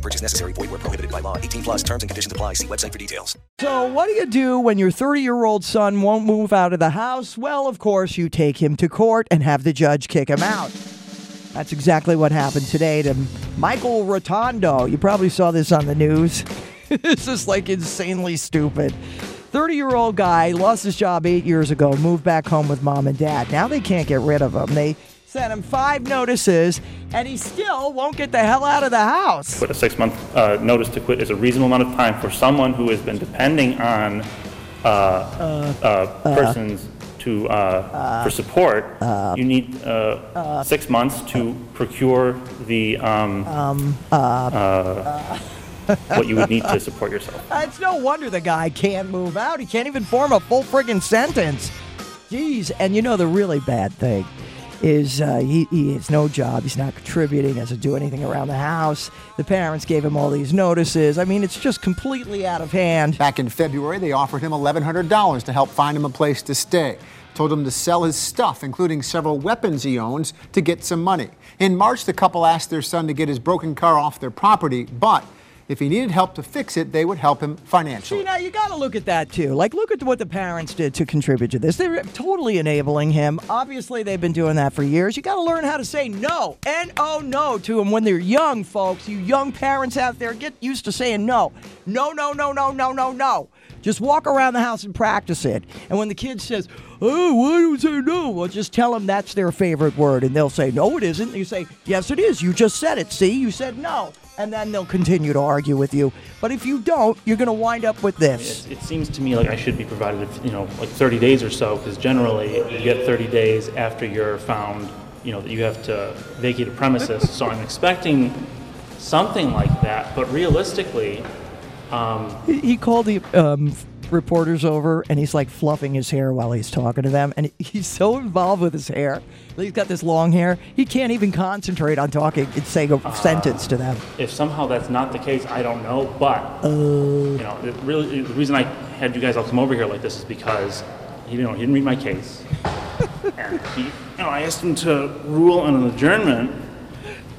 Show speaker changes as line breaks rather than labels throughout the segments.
Purchase necessary. Void where prohibited by law. 18 plus terms and conditions apply. See website for details.
So, what do you do when your 30 year old son won't move out of the house? Well, of course, you take him to court and have the judge kick him out. That's exactly what happened today to Michael Rotondo. You probably saw this on the news. this is like insanely stupid. 30 year old guy lost his job eight years ago, moved back home with mom and dad. Now they can't get rid of him. They sent him five notices, and he still won't get the hell out of the house.
But a six-month uh, notice to quit is a reasonable amount of time for someone who has been depending on uh, uh, persons to uh, for support. you need uh, six months to procure the um, uh, what you would need to support yourself.
It's no wonder the guy can't move out. He can't even form a full friggin' sentence. Jeez. And you know the really bad thing is uh, he, he has no job. He's not contributing. Doesn't do anything around the house. The parents gave him all these notices. I mean, it's just completely out of hand.
Back in February, they offered him $1,100 to help find him a place to stay. Told him to sell his stuff, including several weapons he owns, to get some money. In March, the couple asked their son to get his broken car off their property, but if he needed help to fix it, they would help him financially.
See, now you got to look at that too. Like, look at what the parents did to contribute to this. They're totally enabling him. Obviously, they've been doing that for years. You got to learn how to say no, N O no, to them when they're young, folks. You young parents out there, get used to saying no. No, no, no, no, no, no, no. Just walk around the house and practice it. And when the kid says, Oh, why do you say no? Well, just tell them that's their favorite word. And they'll say, No, it isn't. And you say, Yes, it is. You just said it. See, you said no. And then they'll continue to argue with you. But if you don't, you're going to wind up with this.
It, it seems to me like I should be provided, you know, like 30 days or so, because generally you get 30 days after you're found, you know, that you have to vacate a premises. so I'm expecting something like that, but realistically, um,
He he called the um, reporters over and he's like fluffing his hair while he's talking to them. And he's so involved with his hair. He's got this long hair. He can't even concentrate on talking and saying a sentence to them.
if somehow that's not the case, I don't know. But you know, it really, the reason I had you guys all come over here like this is because you know he didn't read my case, and he, you know, I asked him to rule on an adjournment,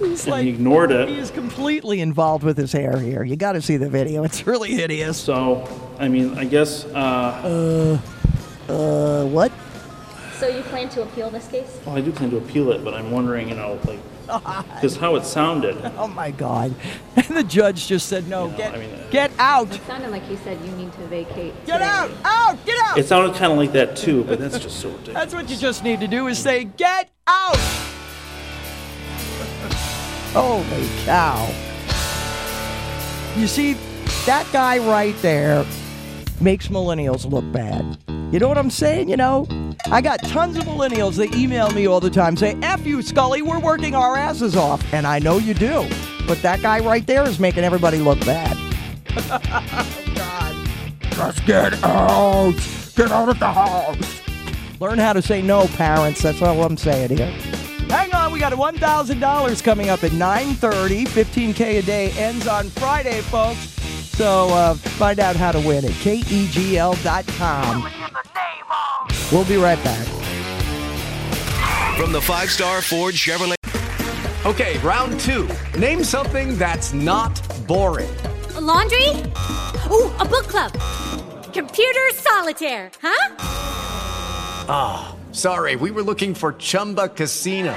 He's
and he ignored it.
He is completely involved with his hair here. You got to see the video. It's really hideous.
So, I mean, I guess uh,
Uh, uh, what?
So you plan to appeal this case?
well, I do plan to appeal it, but I'm wondering, you know, like, because how it sounded.
Oh my God. And the judge just said, no,
Yeah,
get,
I mean, uh,
get out.
It sounded like he said you need to vacate.
Get
today.
out. Out. Get out.
It sounded kind of like that too, but that's just so ridiculous.
That's what you just need to do is say, get out. Holy cow. You see, that guy right there makes millennials look bad. You know what I'm saying? You know, I got tons of millennials that email me all the time say, F you, Scully, we're working our asses off. And I know you do. But that guy right there is making everybody look bad. God. Just get out. Get out of the house. Learn how to say no, parents. That's all I'm saying here. Hang on, we got $1,000 coming up at 9.30. 15K a day ends on Friday, folks. So uh, find out how to win at kegl.com. We'll be right back.
From the five star Ford Chevrolet.
Okay, round two. Name something that's not boring.
A laundry? Ooh, a book club. Computer solitaire, huh?
Ah, sorry, we were looking for Chumba Casino.